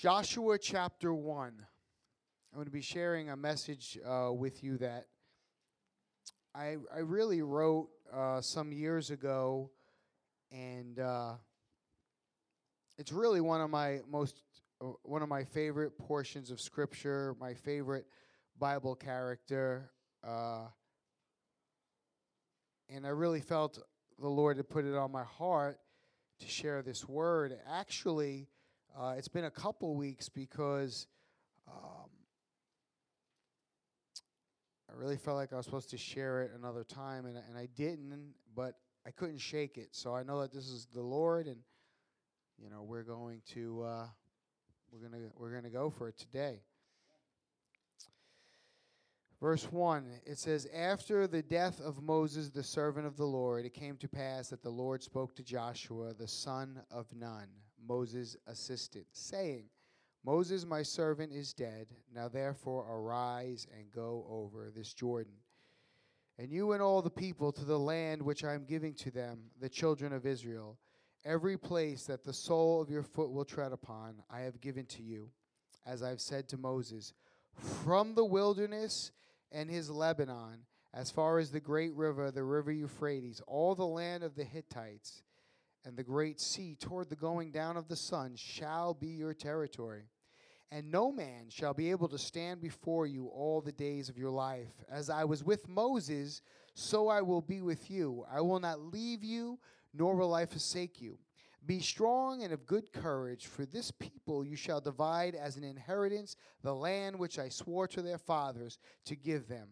Joshua chapter 1. I'm going to be sharing a message uh, with you that I, I really wrote uh, some years ago, and uh, it's really one of my most uh, one of my favorite portions of Scripture, my favorite Bible character, uh, and I really felt the Lord had put it on my heart to share this word. Actually, uh, it's been a couple weeks because um, I really felt like I was supposed to share it another time, and, and I didn't, but I couldn't shake it. So I know that this is the Lord, and you know we're going to uh, we're gonna we're gonna go for it today. Verse 1, it says, After the death of Moses, the servant of the Lord, it came to pass that the Lord spoke to Joshua, the son of Nun, Moses' assistant, saying, Moses, my servant, is dead. Now therefore arise and go over this Jordan. And you and all the people to the land which I am giving to them, the children of Israel. Every place that the sole of your foot will tread upon, I have given to you, as I've said to Moses, from the wilderness and his Lebanon, as far as the great river, the river Euphrates, all the land of the Hittites and the great sea toward the going down of the sun shall be your territory. And no man shall be able to stand before you all the days of your life. As I was with Moses, so I will be with you. I will not leave you, nor will I forsake you. Be strong and of good courage, for this people you shall divide as an inheritance the land which I swore to their fathers to give them.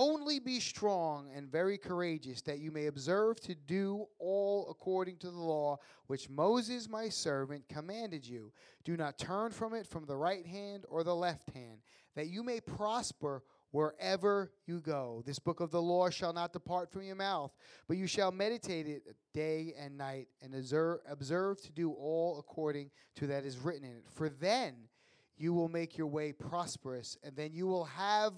Only be strong and very courageous, that you may observe to do all according to the law which Moses my servant commanded you. Do not turn from it from the right hand or the left hand, that you may prosper wherever you go. This book of the law shall not depart from your mouth, but you shall meditate it day and night, and observe, observe to do all according to that is written in it. For then you will make your way prosperous, and then you will have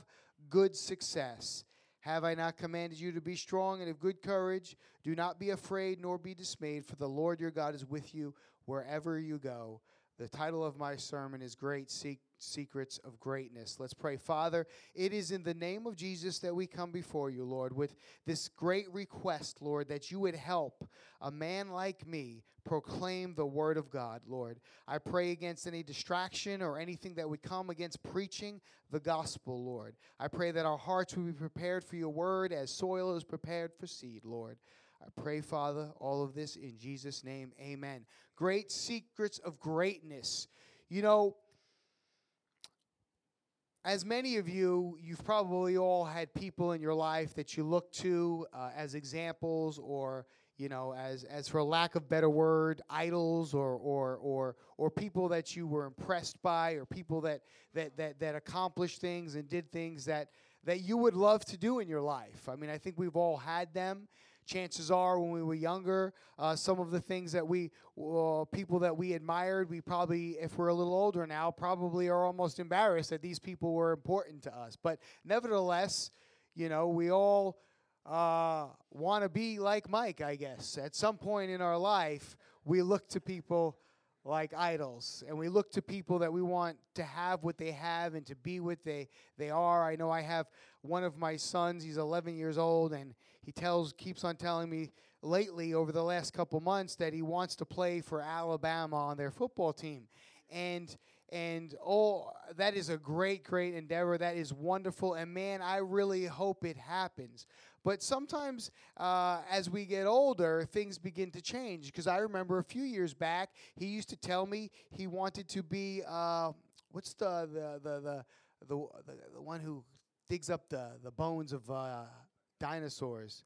good success. Have I not commanded you to be strong and of good courage? Do not be afraid nor be dismayed, for the Lord your God is with you wherever you go. The title of my sermon is Great Secrets of Greatness. Let's pray. Father, it is in the name of Jesus that we come before you, Lord, with this great request, Lord, that you would help a man like me proclaim the word of God, Lord. I pray against any distraction or anything that would come against preaching the gospel, Lord. I pray that our hearts will be prepared for your word as soil is prepared for seed, Lord. I pray, Father, all of this in Jesus' name. Amen. Great secrets of greatness. You know, as many of you, you've probably all had people in your life that you look to uh, as examples or you know, as as for lack of better word, idols or or or or people that you were impressed by, or people that that that that accomplished things and did things that that you would love to do in your life. I mean, I think we've all had them. Chances are, when we were younger, uh, some of the things that we uh, people that we admired, we probably, if we're a little older now, probably are almost embarrassed that these people were important to us. But nevertheless, you know, we all uh, want to be like Mike, I guess. At some point in our life, we look to people like idols and we look to people that we want to have what they have and to be what they, they are. I know I have one of my sons, he's 11 years old, and he tells, keeps on telling me lately over the last couple months that he wants to play for Alabama on their football team. And and oh, that is a great, great endeavor. That is wonderful. And man, I really hope it happens. But sometimes uh, as we get older, things begin to change. Because I remember a few years back, he used to tell me he wanted to be uh, what's the the, the the the the one who digs up the the bones of uh, dinosaurs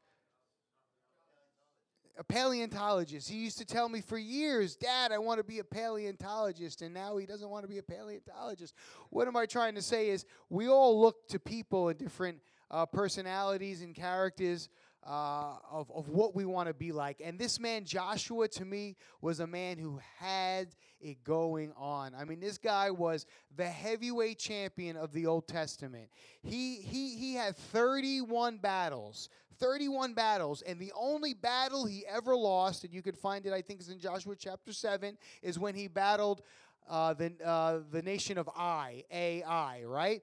a paleontologist. He used to tell me for years, Dad, I want to be a paleontologist. And now he doesn't want to be a paleontologist. What am I trying to say is we all look to people and different uh, personalities and characters uh, of, of what we want to be like. And this man, Joshua, to me, was a man who had it going on. I mean, this guy was the heavyweight champion of the Old Testament. He, he, he had 31 battles. 31 battles, and the only battle he ever lost, and you can find it, I think, is in Joshua chapter 7, is when he battled uh, the, uh, the nation of Ai, AI, right?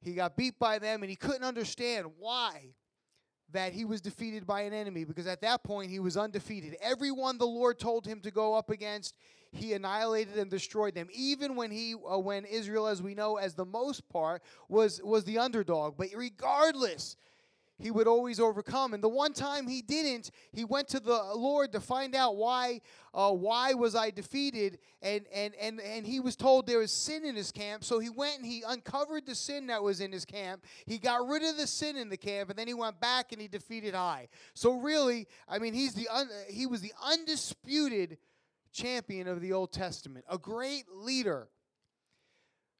He got beat by them and he couldn't understand why that he was defeated by an enemy because at that point he was undefeated. Everyone the Lord told him to go up against, he annihilated and destroyed them. Even when he uh, when Israel as we know as the most part was was the underdog, but regardless he would always overcome. And the one time he didn't, he went to the Lord to find out why, uh, why was I defeated? And, and, and, and he was told there was sin in his camp. So he went and he uncovered the sin that was in his camp. He got rid of the sin in the camp, and then he went back and he defeated Ai. So really, I mean, he's the un, he was the undisputed champion of the Old Testament, a great leader.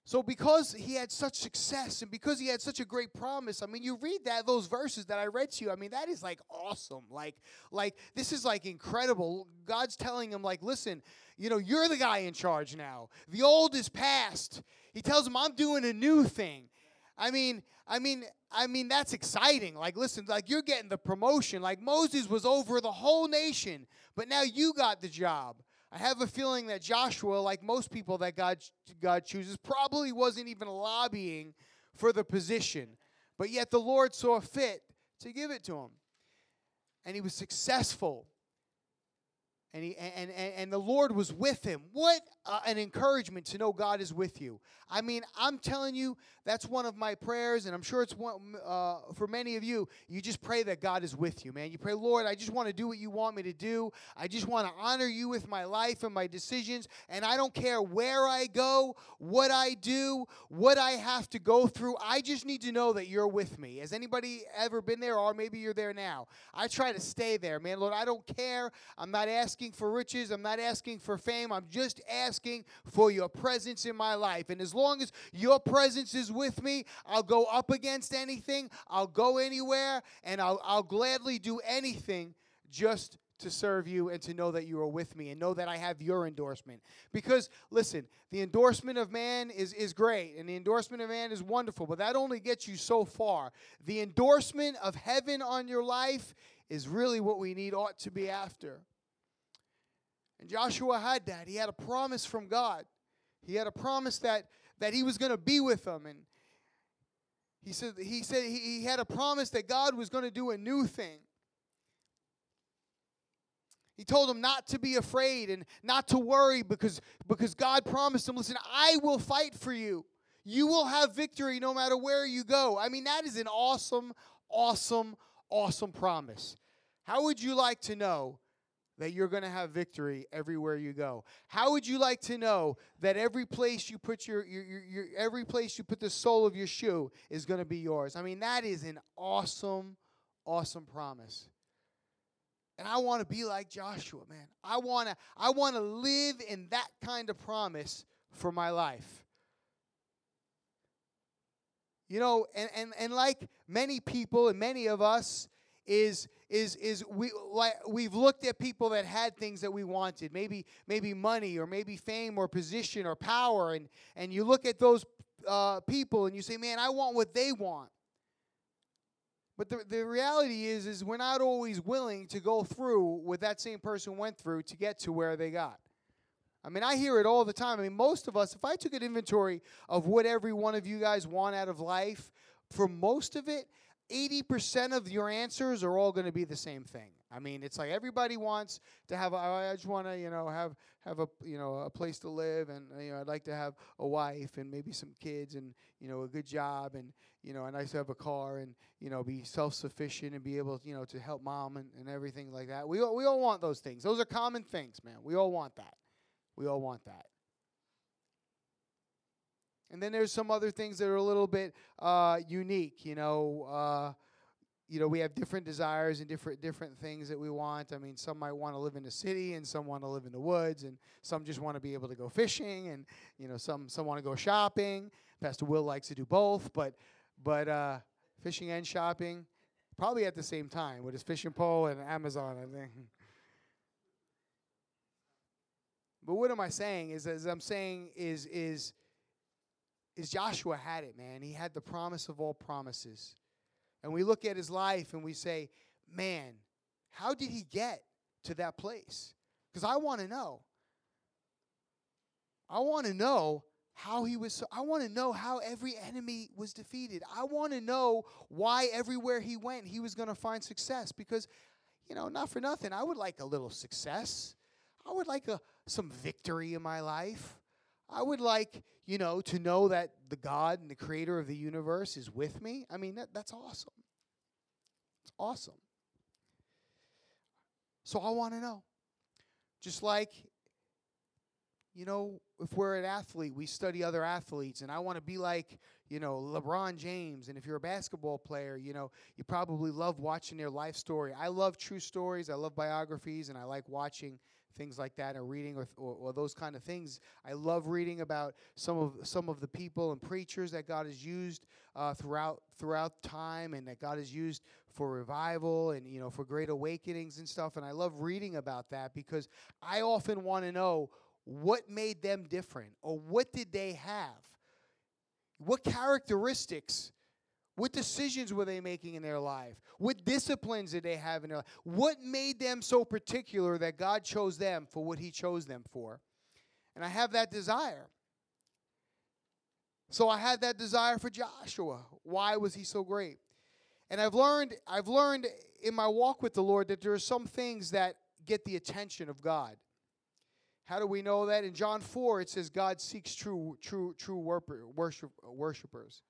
So because he had such success and because he had such a great promise, I mean, you read that those verses that I read to you. I mean, that is like awesome. Like, like this is like incredible. God's telling him, like, listen, you know, you're the guy in charge now. The old is past. He tells him, I'm doing a new thing. I mean, I mean, I mean, that's exciting. Like, listen, like you're getting the promotion. Like Moses was over the whole nation, but now you got the job. I have a feeling that Joshua, like most people that God, God chooses, probably wasn't even lobbying for the position. But yet the Lord saw fit to give it to him. And he was successful. And, he, and, and, and the Lord was with him. What uh, an encouragement to know God is with you. I mean, I'm telling you, that's one of my prayers, and I'm sure it's one uh, for many of you. You just pray that God is with you, man. You pray, Lord, I just want to do what you want me to do. I just want to honor you with my life and my decisions, and I don't care where I go, what I do, what I have to go through. I just need to know that you're with me. Has anybody ever been there, or maybe you're there now? I try to stay there, man. Lord, I don't care. I'm not asking for riches. I'm not asking for fame. I'm just asking for your presence in my life. And as long as your presence is with me, I'll go up against anything, I'll go anywhere, and I'll, I'll gladly do anything just to serve you and to know that you are with me and know that I have your endorsement. Because, listen, the endorsement of man is, is great and the endorsement of man is wonderful, but that only gets you so far. The endorsement of heaven on your life is really what we need, ought to be after. And Joshua had that. He had a promise from God. He had a promise that, that he was going to be with them. And he said, he, said he, had a promise that God was going to do a new thing. He told him not to be afraid and not to worry because, because God promised him, listen, I will fight for you. You will have victory no matter where you go. I mean, that is an awesome, awesome, awesome promise. How would you like to know that you're going to have victory everywhere you go? How would you like to know that every place you put your, your, your, your every place you put the sole of your shoe is going to be yours? I mean, that is an awesome, awesome promise. And I want to be like Joshua, man. I want to I want to live in that kind of promise for my life. You know, and, and, and like many people and many of us, is is is we we've looked at people that had things that we wanted maybe maybe money or maybe fame or position or power and and you look at those uh, people and you say man i want what they want but the, the reality is is we're not always willing to go through what that same person went through to get to where they got I mean, I hear it all the time. I mean, most of us, if I took an inventory of what every one of you guys want out of life, for most of it, 80% of your answers are all going to be the same thing. I mean, it's like everybody wants to have. A, I just want to, you know, have have a, you know, a place to live, and you know, I'd like to have a wife and maybe some kids, and you know, a good job, and you know, a nice to have a car, and you know, be self-sufficient and be able, you know, to help mom and, and everything like that. We all, we all want those things. Those are common things, man. We all want that. We all want that. And then there's some other things that are a little bit uh, unique. You know, uh, you know, we have different desires and different different things that we want. I mean, some might want to live in the city, and some want to live in the woods, and some just want to be able to go fishing, and you know, some some want to go shopping. Pastor Will likes to do both, but but uh, fishing and shopping probably at the same time with his fishing pole and Amazon, I think. But what am I saying? Is as I'm saying is is is Joshua had it, man. He had the promise of all promises. And we look at his life and we say, man, how did he get to that place? Because I want to know. I want to know how he was I want to know how every enemy was defeated. I want to know why everywhere he went he was going to find success because you know, not for nothing, I would like a little success. I would like a some victory in my life. I would like, you know, to know that the God and the creator of the universe is with me. I mean, that, that's awesome. It's awesome. So I want to know. Just like, you know, if we're an athlete, we study other athletes, and I want to be like, you know, LeBron James. And if you're a basketball player, you know, you probably love watching their life story. I love true stories, I love biographies, and I like watching things like that or reading or, or, or, those kind of things. I love reading about some of some of the people and preachers that God has used uh, throughout throughout time and that God has used for revival and you know for great awakenings and stuff. And I love reading about that because I often want to know what made them different or what did they have, what characteristics what decisions were they making in their life? What disciplines did they have in their life? What made them so particular that God chose them for what He chose them for? And I have that desire. So I had that desire for Joshua. Why was he so great? And I've learned, I've learned in my walk with the Lord that there are some things that get the attention of God. How do we know that? In John 4, it says God seeks true, true, true worship, worshipers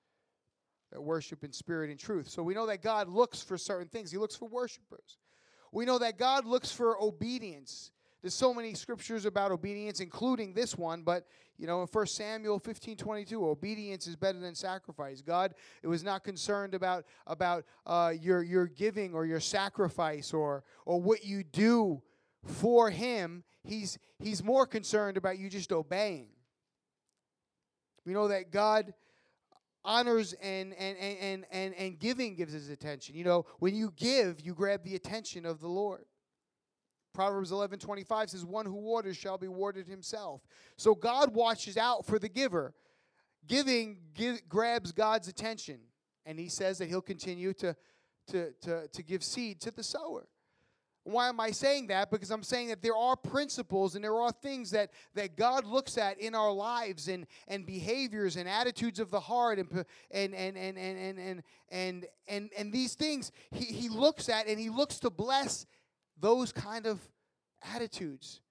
that worship in spirit and truth. So we know that God looks for certain things. He looks for worshipers. We know that God looks for obedience. There's so many scriptures about obedience, including this one, but you know, in 1 Samuel 15, 22, obedience is better than sacrifice. God it was not concerned about, about uh, your, your giving or your sacrifice or, or what you do for him. He's, he's more concerned about you just obeying. We know that God honors and, and, and, and, and giving gives his attention. You know, when you give, you grab the attention of the Lord. Proverbs 11 25 says, One who waters shall be watered himself. So God watches out for the giver. Giving give, grabs God's attention. And he says that he'll continue to, to, to, to give seed to the sower. Why am I saying that? Because I'm saying that there are principles and there are things that, that God looks at in our lives and, and behaviors and attitudes of the heart and and and and and and and and, and, and these things he, he looks at and he looks to bless those kind of attitudes,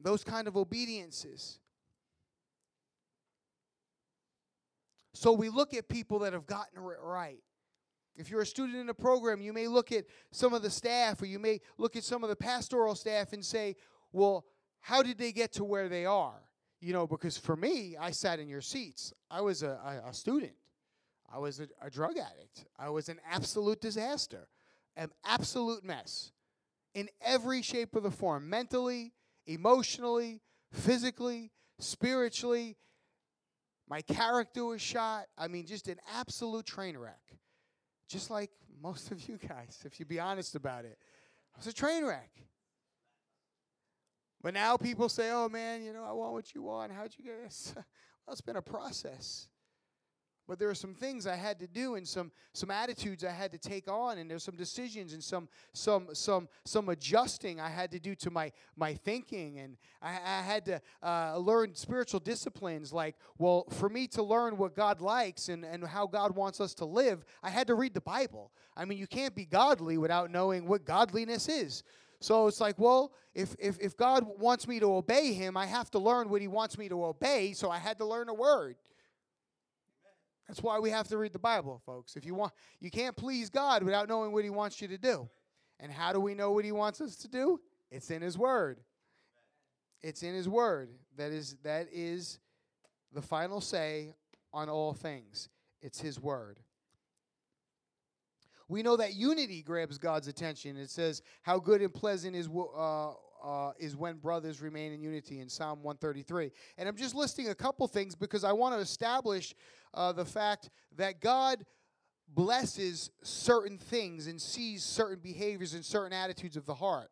those kind of obediences. So we look at people that have gotten it right. If you're a student in a program, you may look at some of the staff or you may look at some of the pastoral staff and say, well, how did they get to where they are? You know, because for me, I sat in your seats. I was a, a, a student, I was a, a drug addict, I was an absolute disaster, an absolute mess in every shape of the form mentally, emotionally, physically, spiritually. My character was shot. I mean, just an absolute train wreck just like most of you guys, if you be honest about it. It was a train wreck. But now people say, oh man, you know, I want what you want. How'd you get this? well, it's been a process. But there are some things I had to do and some some attitudes I had to take on and there's some decisions and some some some some adjusting I had to do to my my thinking and I, I had to uh, learn spiritual disciplines like well for me to learn what God likes and, and how God wants us to live I had to read the Bible. I mean you can't be godly without knowing what godliness is. So it's like, well, if, if, if God wants me to obey him, I have to learn what he wants me to obey. So I had to learn a word. That's why we have to read the Bible, folks. If you want you can't please God without knowing what he wants you to do. And how do we know what he wants us to do? It's in his word. It's in his word. That is that is the final say on all things. It's his word. We know that unity grabs God's attention. It says, "How good and pleasant is uh, uh, is when brothers remain in unity in Psalm 133. And I'm just listing a couple things because I want to establish uh, the fact that God blesses certain things and sees certain behaviors and certain attitudes of the heart.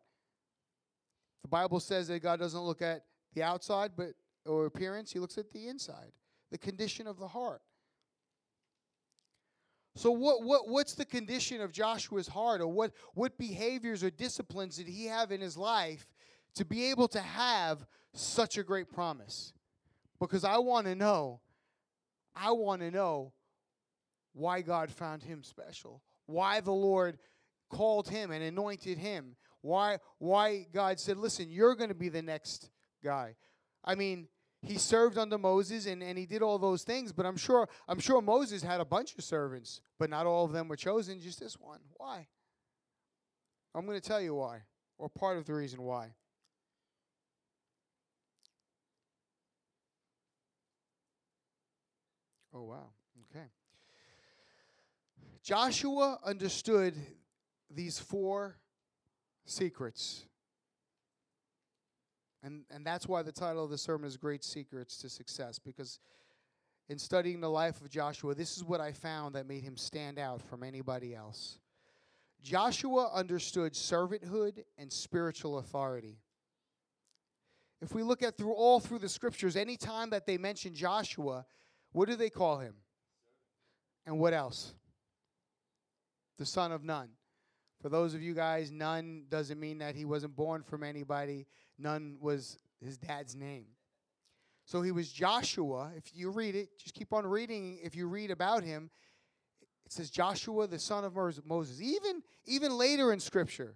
The Bible says that God doesn't look at the outside but or appearance, he looks at the inside, the condition of the heart. So what, what what's the condition of Joshua's heart or what what behaviors or disciplines did he have in his life to be able to have such a great promise? because I want to know. I want to know why God found him special, why the Lord called him and anointed him, why why God said, "Listen, you're going to be the next guy." I mean, he served under Moses and, and he did all those things, but I'm sure I'm sure Moses had a bunch of servants, but not all of them were chosen, just this one. Why? I'm going to tell you why, or part of the reason why. Oh wow. Okay. Joshua understood these four secrets. And, and that's why the title of the sermon is Great Secrets to Success, because in studying the life of Joshua, this is what I found that made him stand out from anybody else. Joshua understood servanthood and spiritual authority. If we look at through all through the scriptures, any time that they mention Joshua, what do they call him? And what else? The son of Nun. For those of you guys, Nun doesn't mean that he wasn't born from anybody. Nun was his dad's name. So he was Joshua. If you read it, just keep on reading. If you read about him, it says Joshua, the son of Moses. Even, even later in Scripture,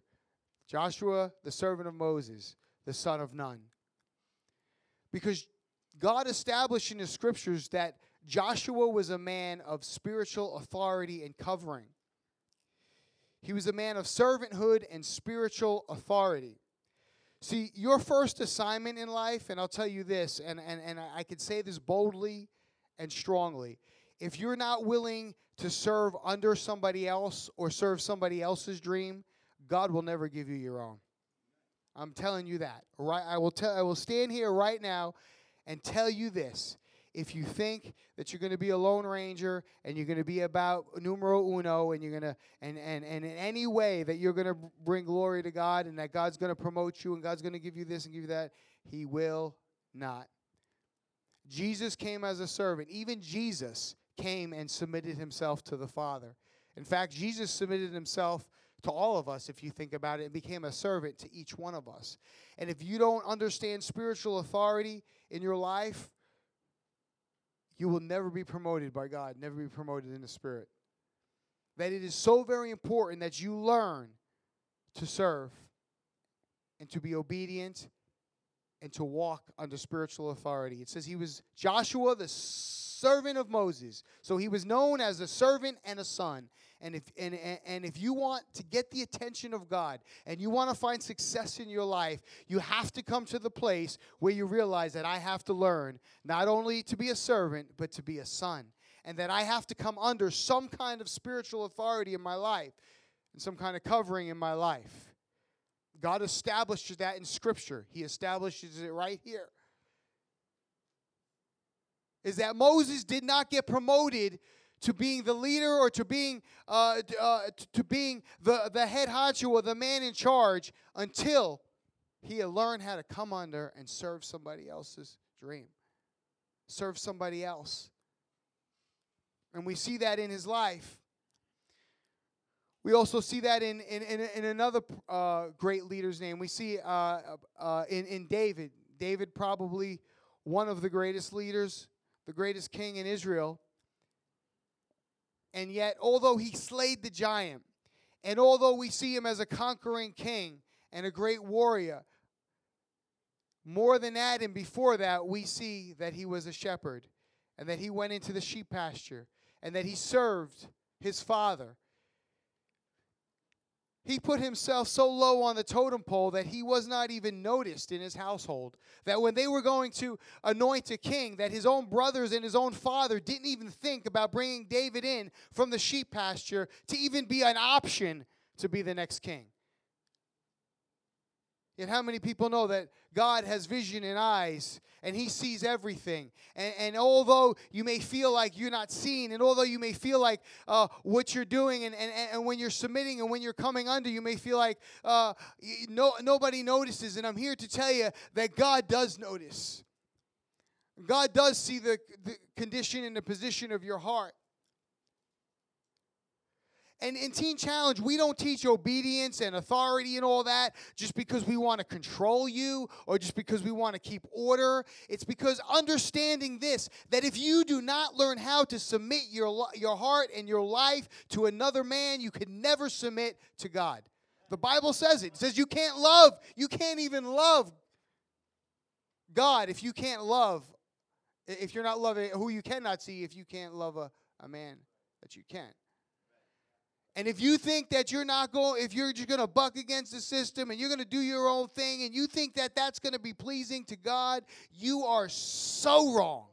Joshua, the servant of Moses, the son of Nun. Because God established in the Scriptures that Joshua was a man of spiritual authority and covering. He was a man of servanthood and spiritual authority. See, your first assignment in life, and I'll tell you this, and, and, and I can say this boldly and strongly. If you're not willing to serve under somebody else or serve somebody else's dream, God will never give you your own. I'm telling you that. Right? I will tell I will stand here right now and tell you this. If you think that you're going to be a lone ranger and you're going to be about numero uno and you're going to and, and and in any way that you're going to bring glory to god and that god's going to promote you and god's going to give you this and give you that he will not. Jesus came as a servant. Even jesus came and submitted himself to the father. In fact jesus submitted himself to all of us if you think about it and became a servant to each one of us and if you don't understand spiritual authority in your life you will never be promoted by God, never be promoted in the Spirit. That it is so very important that you learn to serve and to be obedient and to walk under spiritual authority. It says he was Joshua, the servant of Moses. So he was known as a servant and a son. And if, and, and if you want to get the attention of God and you want to find success in your life, you have to come to the place where you realize that I have to learn not only to be a servant, but to be a son. And that I have to come under some kind of spiritual authority in my life and some kind of covering in my life. God establishes that in Scripture, He establishes it right here. Is that Moses did not get promoted to being the leader or to being uh, uh, to being the, the head honcho or the man in charge until he had learned how to come under and serve somebody else's dream, serve somebody else. And we see that in his life. We also see that in, in, in, in another uh, great leader's name. We see uh, uh, in, in David. David, probably one of the greatest leaders, the greatest king in Israel. And yet, although he slayed the giant, and although we see him as a conquering king and a great warrior, more than that and before that, we see that he was a shepherd and that he went into the sheep pasture and that he served his father he put himself so low on the totem pole that he was not even noticed in his household. That when they were going to anoint a king, that his own brothers and his own father didn't even think about bringing David in from the sheep pasture to even be an option to be the next king. Yet, how many people know that God has vision and eyes and He sees everything? And, and although you may feel like you're not seen, and although you may feel like uh, what you're doing, and, and, and when you're submitting and when you're coming under, you may feel like uh, no, nobody notices. And I'm here to tell you that God does notice. God does see the, the condition and the position of your heart. And in Teen Challenge, we don't teach obedience and authority and all that just because we want to control you or just because we want to keep order. It's because understanding this that if you do not learn how to submit your, your heart and your life to another man, you can never submit to God. The Bible says it. It says you can't love, you can't even love God if you can't love, if you're not loving who you cannot see, if you can't love a, a man that you can. And if you think that you're not going, if you're just going to buck against the system and you're going to do your own thing and you think that that's going to be pleasing to God, you are so wrong.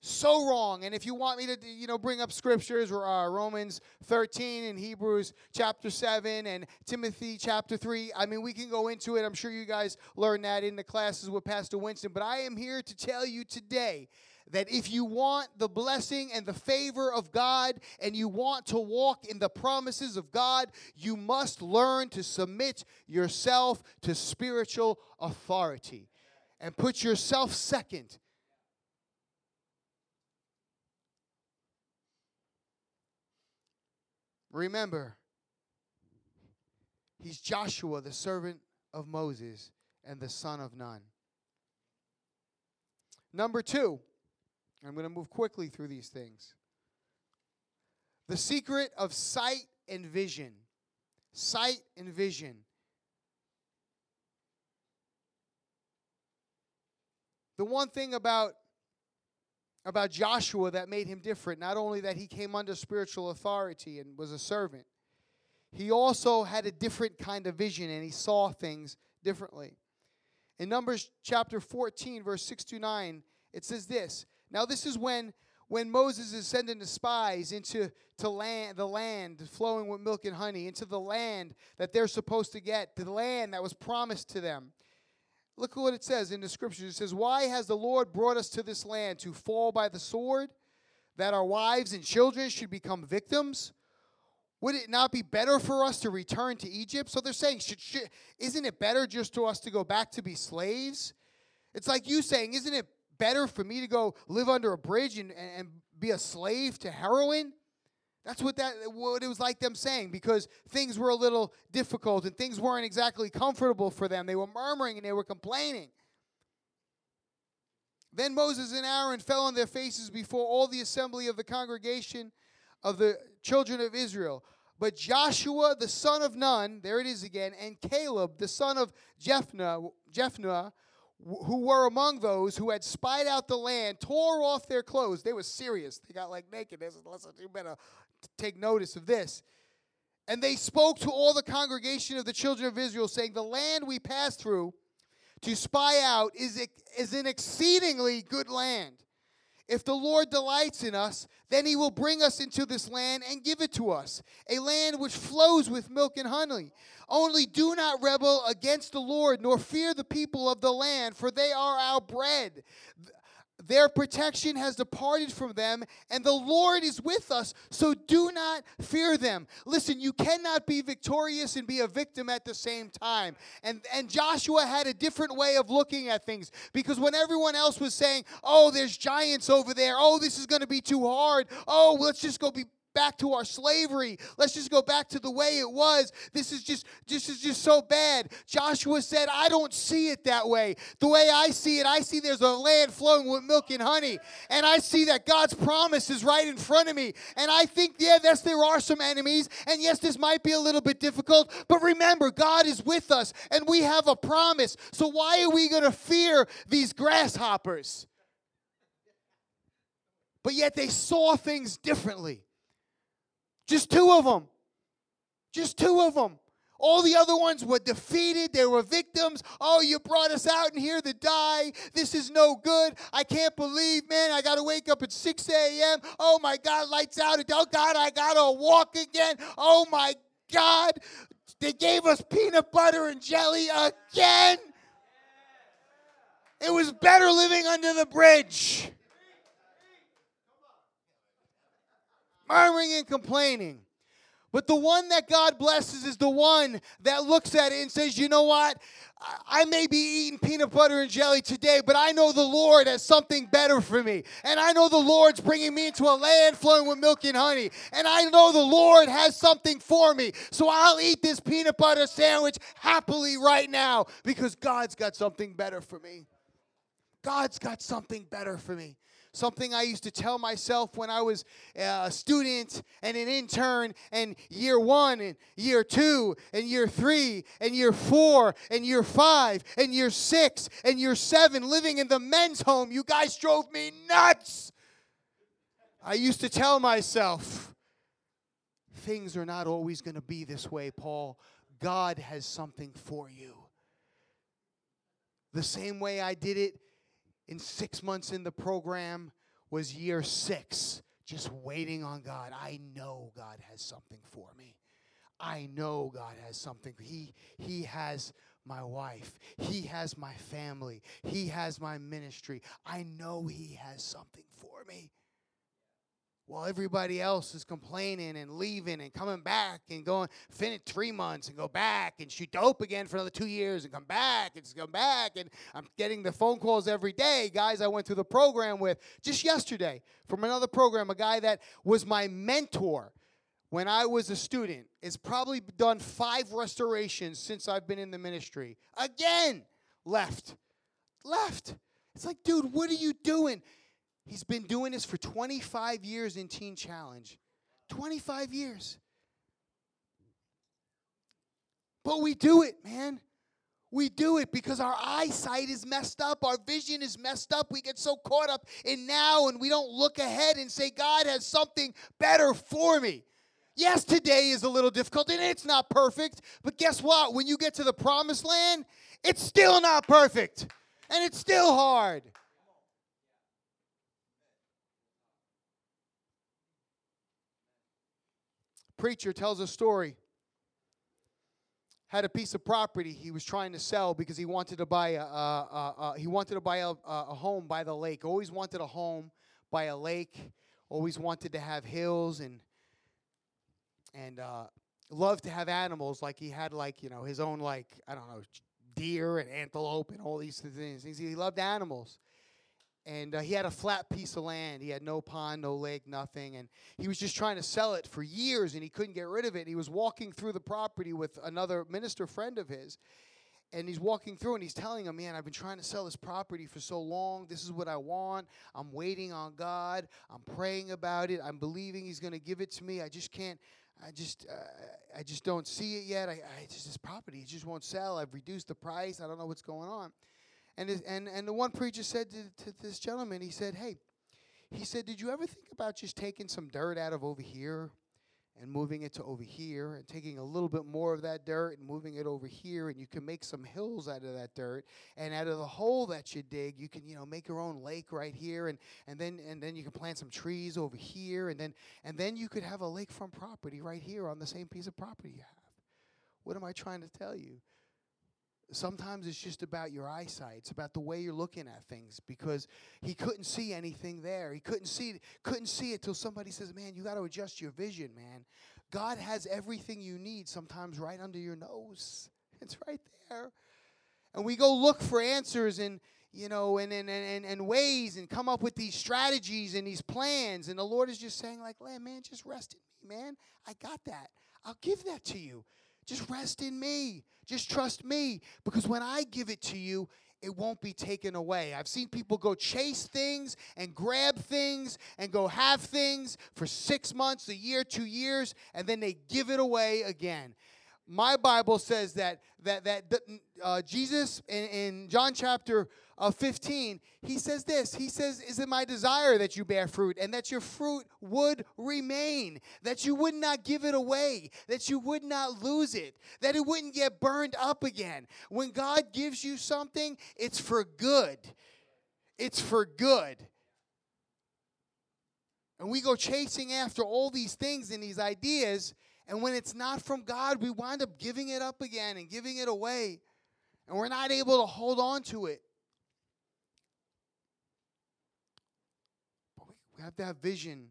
So wrong. And if you want me to, you know, bring up scriptures, uh, Romans 13 and Hebrews chapter 7 and Timothy chapter 3, I mean, we can go into it. I'm sure you guys learned that in the classes with Pastor Winston. But I am here to tell you today that if you want the blessing and the favor of God and you want to walk in the promises of God, you must learn to submit yourself to spiritual authority and put yourself second. Remember, he's Joshua, the servant of Moses and the son of Nun. Number two, I'm going to move quickly through these things. The secret of sight and vision. Sight and vision. The one thing about about Joshua that made him different, not only that he came under spiritual authority and was a servant, he also had a different kind of vision and he saw things differently. In Numbers chapter 14, verse 6 to 9, it says this now, this is when when Moses is sending the spies into to land, the land flowing with milk and honey, into the land that they're supposed to get, the land that was promised to them. Look at what it says in the scriptures. It says, Why has the Lord brought us to this land to fall by the sword, that our wives and children should become victims? Would it not be better for us to return to Egypt? So they're saying, should, should, Isn't it better just to us to go back to be slaves? It's like you saying, Isn't it better for me to go live under a bridge and, and be a slave to heroin? That's what that what it was like them saying because things were a little difficult and things weren't exactly comfortable for them. They were murmuring and they were complaining. Then Moses and Aaron fell on their faces before all the assembly of the congregation of the children of Israel. But Joshua the son of Nun, there it is again, and Caleb the son of Jephunneh, Jephunneh who were among those who had spied out the land tore off their clothes. They were serious. They got like naked. They said, Listen, you better take notice of this. And they spoke to all the congregation of the children of Israel, saying, The land we passed through to spy out is, is an exceedingly good land. If the Lord delights in us, then he will bring us into this land and give it to us, a land which flows with milk and honey. Only do not rebel against the Lord, nor fear the people of the land, for they are our bread. Their protection has departed from them, and the Lord is with us, so do not fear them. Listen, you cannot be victorious and be a victim at the same time. And, and Joshua had a different way of looking at things because when everyone else was saying, Oh, there's giants over there, oh, this is going to be too hard, oh, let's just go be back to our slavery. Let's just go back to the way it was. This is just this is just so bad. Joshua said, I don't see it that way. The way I see it, I see there's a land flowing with milk and honey. And I see that God's promise is right in front of me. And I think, yeah, yes, there are some enemies. And yes, this might be a little bit difficult. But remember, God is with us and we have a promise. So why are we going to fear these grasshoppers? But yet they saw things differently. Just two of them. Just two of them. All the other ones were defeated. They were victims. Oh, you brought us out in here to die. This is no good. I can't believe, man, I got to wake up at 6 a.m. Oh, my God, lights out. Oh, God, I got to walk again. Oh, my God. They gave us peanut butter and jelly again. It was better living under the bridge. Murmuring and complaining. But the one that God blesses is the one that looks at it and says, you know what? I may be eating peanut butter and jelly today, but I know the Lord has something better for me. And I know the Lord's bringing me into a land flowing with milk and honey. And I know the Lord has something for me. So I'll eat this peanut butter sandwich happily right now because God's got something better for me. God's got something better for me something I used to tell myself when I was uh, a student and an intern, and year one, and year two, and year three, and year four, and year five, and year six, and year seven, living in the men's home. You guys drove me nuts. I used to tell myself, things are not always going to be this way, Paul. God has something for you. The same way I did it in six months in the program was year six, just waiting on God. I know God has something for me. I know God has something. He, he has my wife. He has my family. He has my ministry. I know He has something for me while everybody else is complaining and leaving and coming back and going finish three months and go back and shoot dope again for another two years and come back and come back and i'm getting the phone calls every day guys i went through the program with just yesterday from another program a guy that was my mentor when i was a student. Has probably done five restorations since i've been in the ministry. Again left left. It's like dude what are you doing He's been doing this for 25 years in Teen Challenge. 25 years. But we do it, man. We do it because our eyesight is messed up. Our vision is messed up. We get so caught up in now and we don't look ahead and say, God has something better for me. Yes, today is a little difficult and it's not perfect. But guess what? When you get to the promised land, it's still not perfect and it's still hard. Preacher tells a story. Had a piece of property he was trying to sell because he wanted to buy a, a, a he wanted to buy a, a home by the lake. Always wanted a home by a lake. Always wanted to have hills and and uh, loved to have animals. Like he had like you know his own like I don't know deer and antelope and all these things. He loved animals and uh, he had a flat piece of land. He had no pond, no lake, nothing, and he was just trying to sell it for years, and he couldn't get rid of it. He was walking through the property with another minister friend of his, and he's walking through, and he's telling him, "Man, I've been trying to sell this property for so long. This is what I want. I'm waiting on God. I'm praying about it. I'm believing He's going to give it to me. I just can't." I just, uh, I just don't see it yet. I, I just this property, it just won't sell. I've reduced the price. I don't know what's going on. And, his, and, and the one preacher said to, to this gentleman, he said, Hey, he said, Did you ever think about just taking some dirt out of over here and moving it to over here and taking a little bit more of that dirt and moving it over here and you can make some hills out of that dirt and out of the hole that you dig you can you know make your own lake right here and and then and then you can plant some trees over here and then and then you could have a lakefront property right here on the same piece of property you have. What am i trying to tell you Sometimes it's just about your eyesight. It's about the way you're looking at things because he couldn't see anything there. He couldn't see couldn't see it till somebody says, "Man, you got to adjust your vision, man." God has everything you need sometimes right under your nose. It's right there. And we go look for answers and you know and and, and, and ways and come up with these strategies and these plans and the Lord is just saying like, "Man, just rest in me, man. I got that. I'll give that to you." Just rest in me. Just trust me. Because when I give it to you, it won't be taken away. I've seen people go chase things and grab things and go have things for six months, a year, two years, and then they give it away again my Bible says that that that uh, Jesus in, in John chapter uh, 15, he says this. He says, "Is it my desire that you bear fruit, and that your fruit would remain, that you would not give it away, that you would not lose it, that it wouldn't get burned up again. When God gives you something, it's for good. It's for good." And we go chasing after all these things and these ideas and when it's not from God, we wind up giving it up again and giving it away. And we're not able to hold on to it. But we, have to have vision,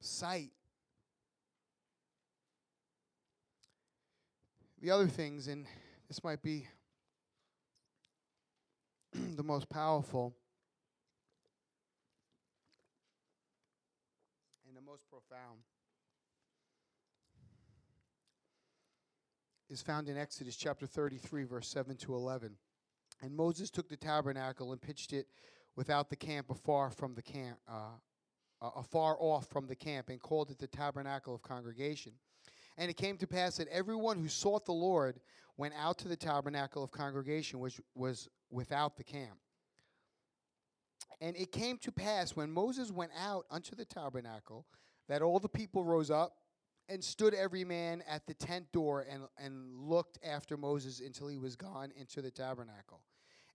sight. The other things, and this might be the most powerful and the most profound. Is found in Exodus chapter 33, verse 7 to 11. And Moses took the tabernacle and pitched it without the camp, afar from the camp, uh, uh, afar off from the camp, and called it the tabernacle of congregation. And it came to pass that everyone who sought the Lord went out to the tabernacle of congregation, which was without the camp. And it came to pass when Moses went out unto the tabernacle that all the people rose up and stood every man at the tent door and, and looked after Moses until he was gone into the tabernacle.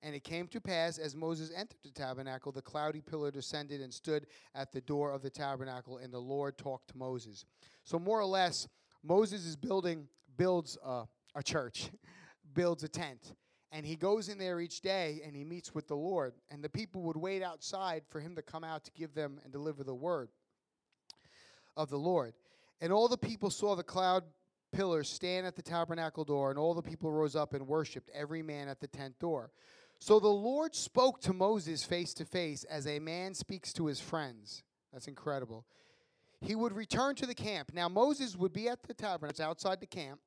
And it came to pass as Moses entered the tabernacle, the cloudy pillar descended and stood at the door of the tabernacle, and the Lord talked to Moses. So, more or less, Moses is building, builds a, a church, builds a tent. And he goes in there each day and he meets with the Lord. And the people would wait outside for him to come out to give them and deliver the word of the Lord. And all the people saw the cloud pillars stand at the tabernacle door, and all the people rose up and worshiped, every man at the tent door. So the Lord spoke to Moses face to face as a man speaks to his friends. That's incredible. He would return to the camp. Now, Moses would be at the tabernacle outside the camp,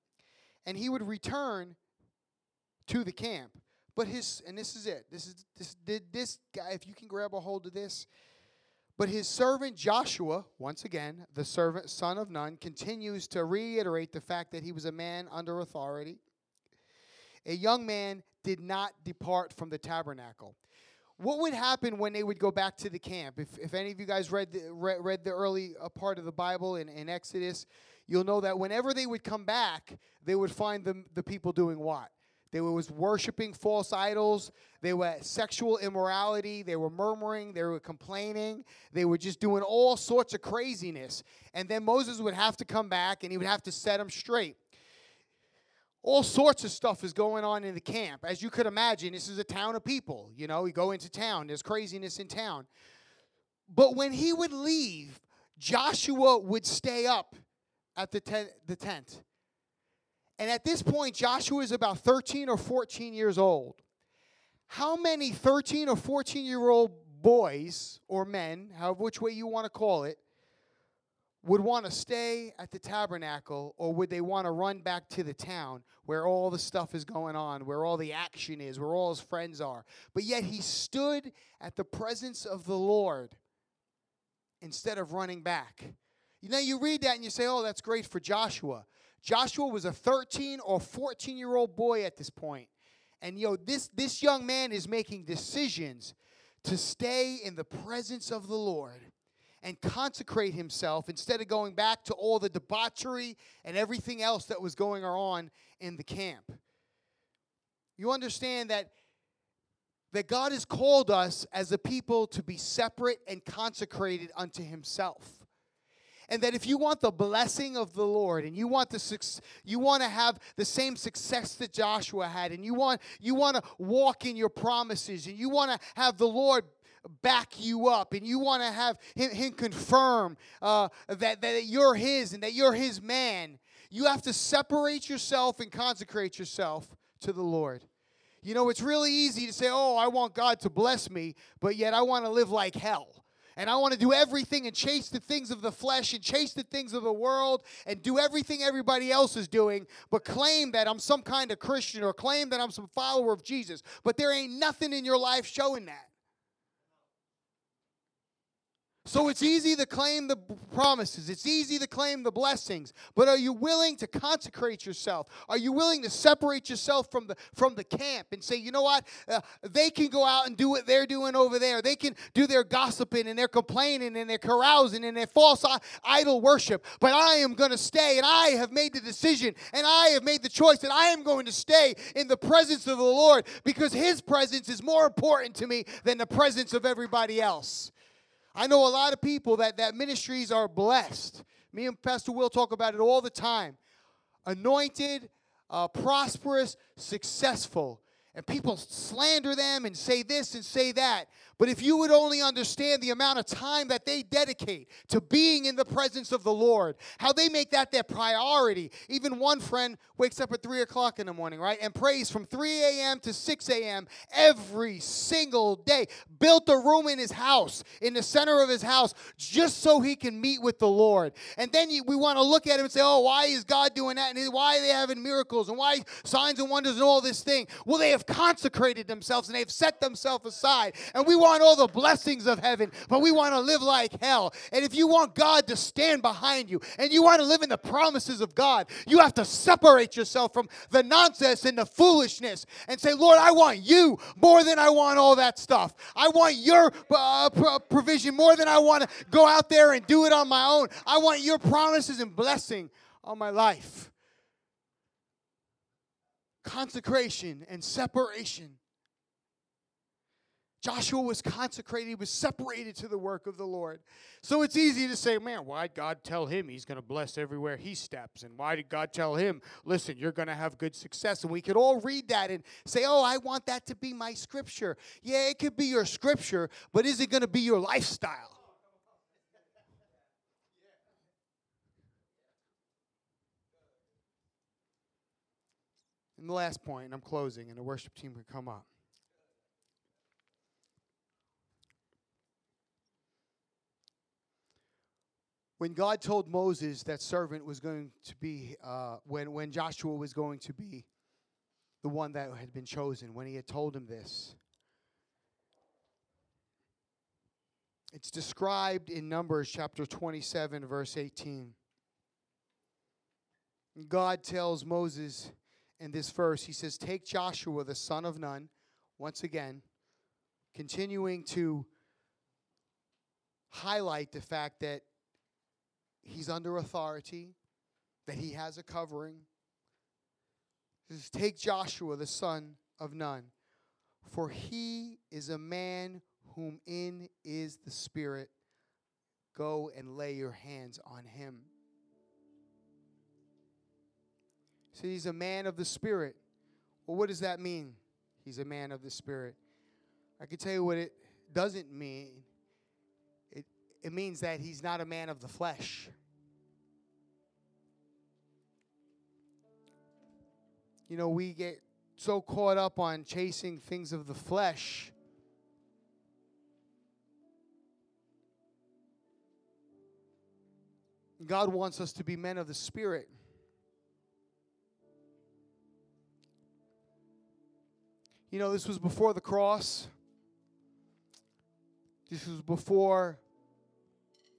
and he would return to the camp. But his, and this is it. This is this this guy. If you can grab a hold of this, but his servant Joshua, once again, the servant son of Nun, continues to reiterate the fact that he was a man under authority. A young man did not depart from the tabernacle. What would happen when they would go back to the camp? If, if any of you guys read the, read, read the early uh, part of the Bible in, in Exodus, you'll know that whenever they would come back, they would find the, the people doing what? They were was worshiping false idols. They were sexual immorality. They were murmuring. They were complaining. They were just doing all sorts of craziness. And then Moses would have to come back and he would have to set them straight. All sorts of stuff is going on in the camp. As you could imagine, this is a town of people. You know, you go into town, there's craziness in town. But when he would leave, Joshua would stay up at the, the tent. And at this point, Joshua is about 13 or 14 years old. How many 13 or 14 year old boys or men, however which way you want to call it, would want to stay at the tabernacle or would they want to run back to the town where all the stuff is going on, where all the action is, where all his friends are? But yet he stood at the presence of the Lord instead of running back. You know, you read that and you say, oh, that's great for Joshua. Joshua was a 13 or 14 year old boy at this point. And yo, this, this young man is making decisions to stay in the presence of the Lord and consecrate himself instead of going back to all the debauchery and everything else that was going on in the camp. You understand that that God has called us as a people to be separate and consecrated unto himself and that if you want the blessing of the Lord and you want the you want to have the same success that Joshua had and you want you want to walk in your promises and you want to have the Lord back you up and you want to have him, him confirm uh, that, that you're his and that you're his man you have to separate yourself and consecrate yourself to the lord. You know it's really easy to say oh i want god to bless me but yet i want to live like hell and I want to do everything and chase the things of the flesh and chase the things of the world and do everything everybody else is doing, but claim that I'm some kind of Christian or claim that I'm some follower of Jesus. But there ain't nothing in your life showing that. So it's easy to claim the promises, it's easy to claim the blessings, but are you willing to consecrate yourself? Are you willing to separate yourself from the from the camp and say, "You know what? Uh, they can go out and do what they're doing over there. They can do their gossiping and their complaining and their carousing and their false idol worship, but I am going to stay and I have made the decision and I have made the choice that I am going to stay in the presence of the Lord because his presence is more important to me than the presence of everybody else." I know a lot of people that, that ministries are blessed. Me and Pastor Will talk about it all the time. Anointed, uh, prosperous, successful. and people slander them and say this and say that. But if you would only understand the amount of time that they dedicate to being in the presence of the Lord, how they make that their priority. Even one friend wakes up at 3 o'clock in the morning, right, and prays from 3 a.m. to 6 a.m. every single day. Built a room in his house, in the center of his house, just so he can meet with the Lord. And then we want to look at him and say, oh, why is God doing that? And why are they having miracles? And why signs and wonders and all this thing? Well, they have consecrated themselves and they've set themselves aside. And we want all the blessings of heaven, but we want to live like hell. And if you want God to stand behind you and you want to live in the promises of God, you have to separate yourself from the nonsense and the foolishness and say, Lord, I want you more than I want all that stuff. I want your uh, provision more than I want to go out there and do it on my own. I want your promises and blessing on my life. Consecration and separation Joshua was consecrated, he was separated to the work of the Lord. So it's easy to say, man, why God tell him he's going to bless everywhere he steps? And why did God tell him, listen, you're going to have good success? And we could all read that and say, oh, I want that to be my scripture. Yeah, it could be your scripture, but is it going to be your lifestyle? And the last point, and I'm closing, and the worship team can come up. When God told Moses that servant was going to be, uh, when, when Joshua was going to be the one that had been chosen, when he had told him this, it's described in Numbers chapter 27, verse 18. God tells Moses in this verse, he says, Take Joshua, the son of Nun, once again, continuing to highlight the fact that he's under authority, that he has a covering. says, Take Joshua, the son of Nun, for he is a man whom in is the Spirit. Go and lay your hands on him. So he's a man of the Spirit. Well, what does that mean? He's a man of the Spirit. I can tell you what it doesn't mean. It, means that he's not a man of the flesh. you know, we get so caught up on chasing things of the flesh. God wants us to be men of the Spirit. You know, this was before the cross. This was before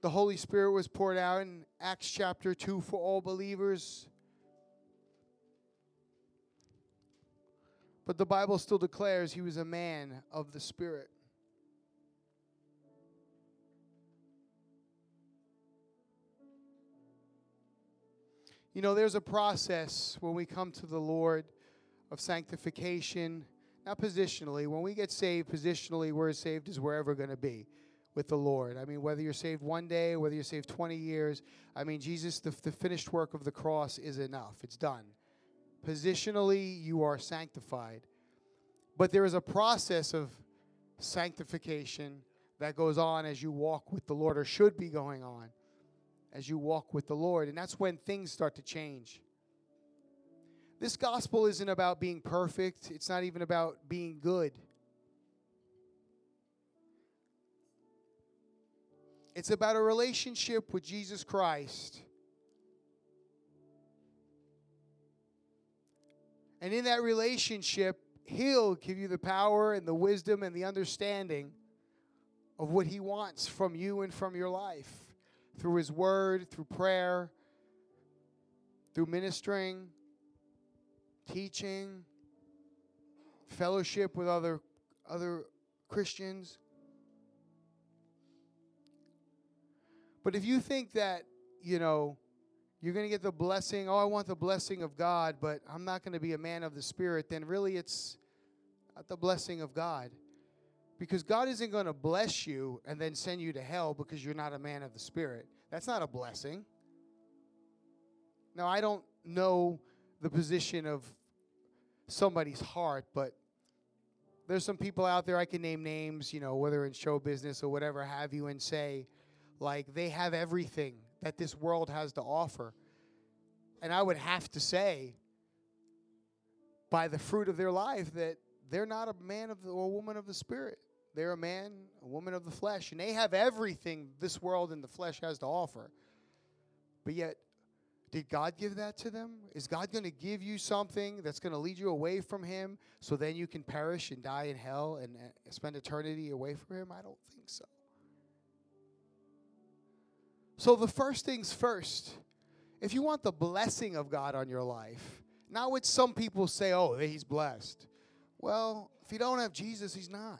the Holy Spirit was poured out in Acts chapter 2 for all believers. But the Bible still declares he was a man of the Spirit. You know, there's a process when we come to the Lord of sanctification, not positionally. When we get saved, positionally, we're saved as we're ever going to be with the Lord. I mean, whether you're saved one day, whether you're saved 20 years, I mean, Jesus, the, the finished work of the cross is enough. It's done. Positionally, you are sanctified. But there is a process of sanctification that goes on as you walk with the Lord, or should be going on as you walk with the Lord. And that's when things start to change. This gospel isn't about being perfect, it's not even about being good. It's about a relationship with Jesus Christ And in that relationship, He'll give you the power and the wisdom and the understanding of what He wants from you and from your life through His Word, through prayer, through ministering, teaching, fellowship with other, other Christians. But if you think that, you know, you're going to get the blessing. Oh, I want the blessing of God, but I'm not going to be a man of the Spirit. Then really, it's not the blessing of God. Because God isn't going to bless you and then send you to hell because you're not a man of the Spirit. That's not a blessing. Now, I don't know the position of somebody's heart, but there's some people out there I can name names, you know, whether in show business or whatever have you, and say, like, they have everything that this world has to offer. And I would have to say, by the fruit of their life, that they're not a man of the, or a woman of the spirit. They're a man, a woman of the flesh, and they have everything this world and the flesh has to offer. But yet, did God give that to them? Is God going to give you something that's going to lead you away from Him so then you can perish and die in hell and uh, spend eternity away from Him? I don't think so. So, the first things first, if you want the blessing of God on your life, not what some people say, oh, he's blessed. Well, if you don't have Jesus, he's not.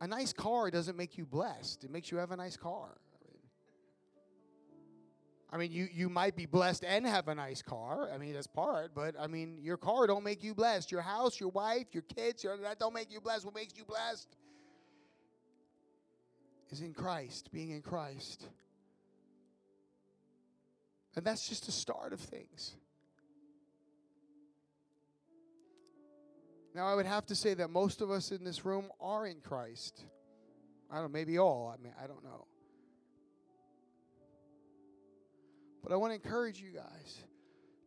A nice car doesn't make you blessed, it makes you have a nice car. I mean, you, you might be blessed and have a nice car. I mean, that's part, but I mean, your car don't make you blessed. Your house, your wife, your kids, your, that don't make you blessed. What makes you blessed is in Christ, being in Christ. And that's just the start of things. Now, I would have to say that most of us in this room are in Christ. I don't know, maybe all. I mean, I don't know. But I want to encourage you guys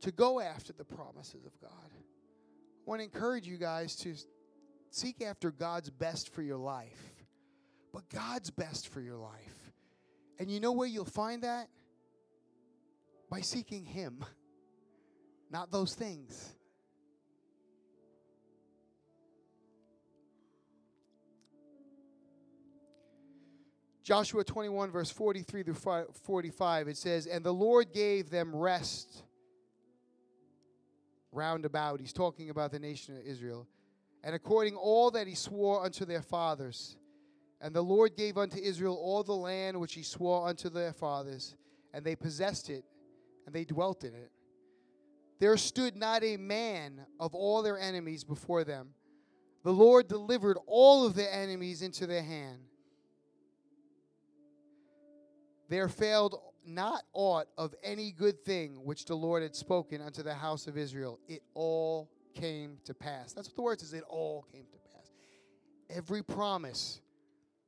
to go after the promises of God. I want to encourage you guys to seek after God's best for your life. But God's best for your life. And you know where you'll find that? By seeking Him, not those things. Joshua 21, verse 43 through 45, it says, And the Lord gave them rest round about. He's talking about the nation of Israel. And according all that he swore unto their fathers. And the Lord gave unto Israel all the land which he swore unto their fathers, and they possessed it, and they dwelt in it. There stood not a man of all their enemies before them. The Lord delivered all of their enemies into their hand there failed not aught of any good thing which the Lord had spoken unto the house of Israel. It all came to pass. That's what the word says. It all came to pass. Every promise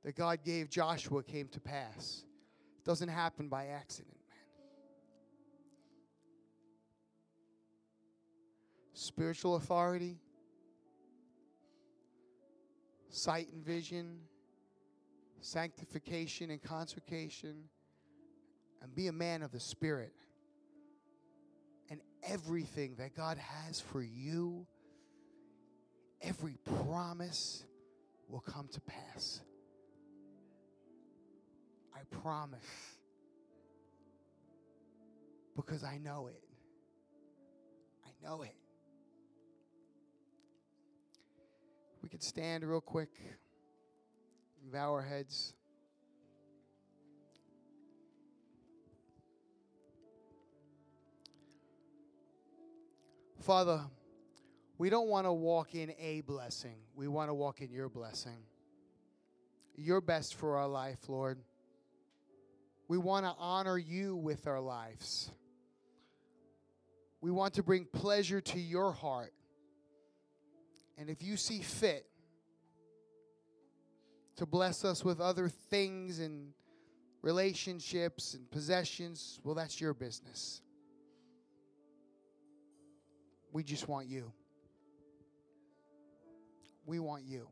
that God gave Joshua came to pass. It doesn't happen by accident, man. Spiritual authority, sight and vision, sanctification and consecration and be a man of the Spirit. And everything that God has for you, every promise will come to pass. I promise. Because I know it. I know it. We could stand real quick, bow our heads. Father, we don't want to walk in a blessing. We want to walk in your blessing. Your best for our life, Lord. We want to honor you with our lives. We want to bring pleasure to your heart. And if you see fit to bless us with other things and relationships and possessions, well, that's your business. We just want you. We want you.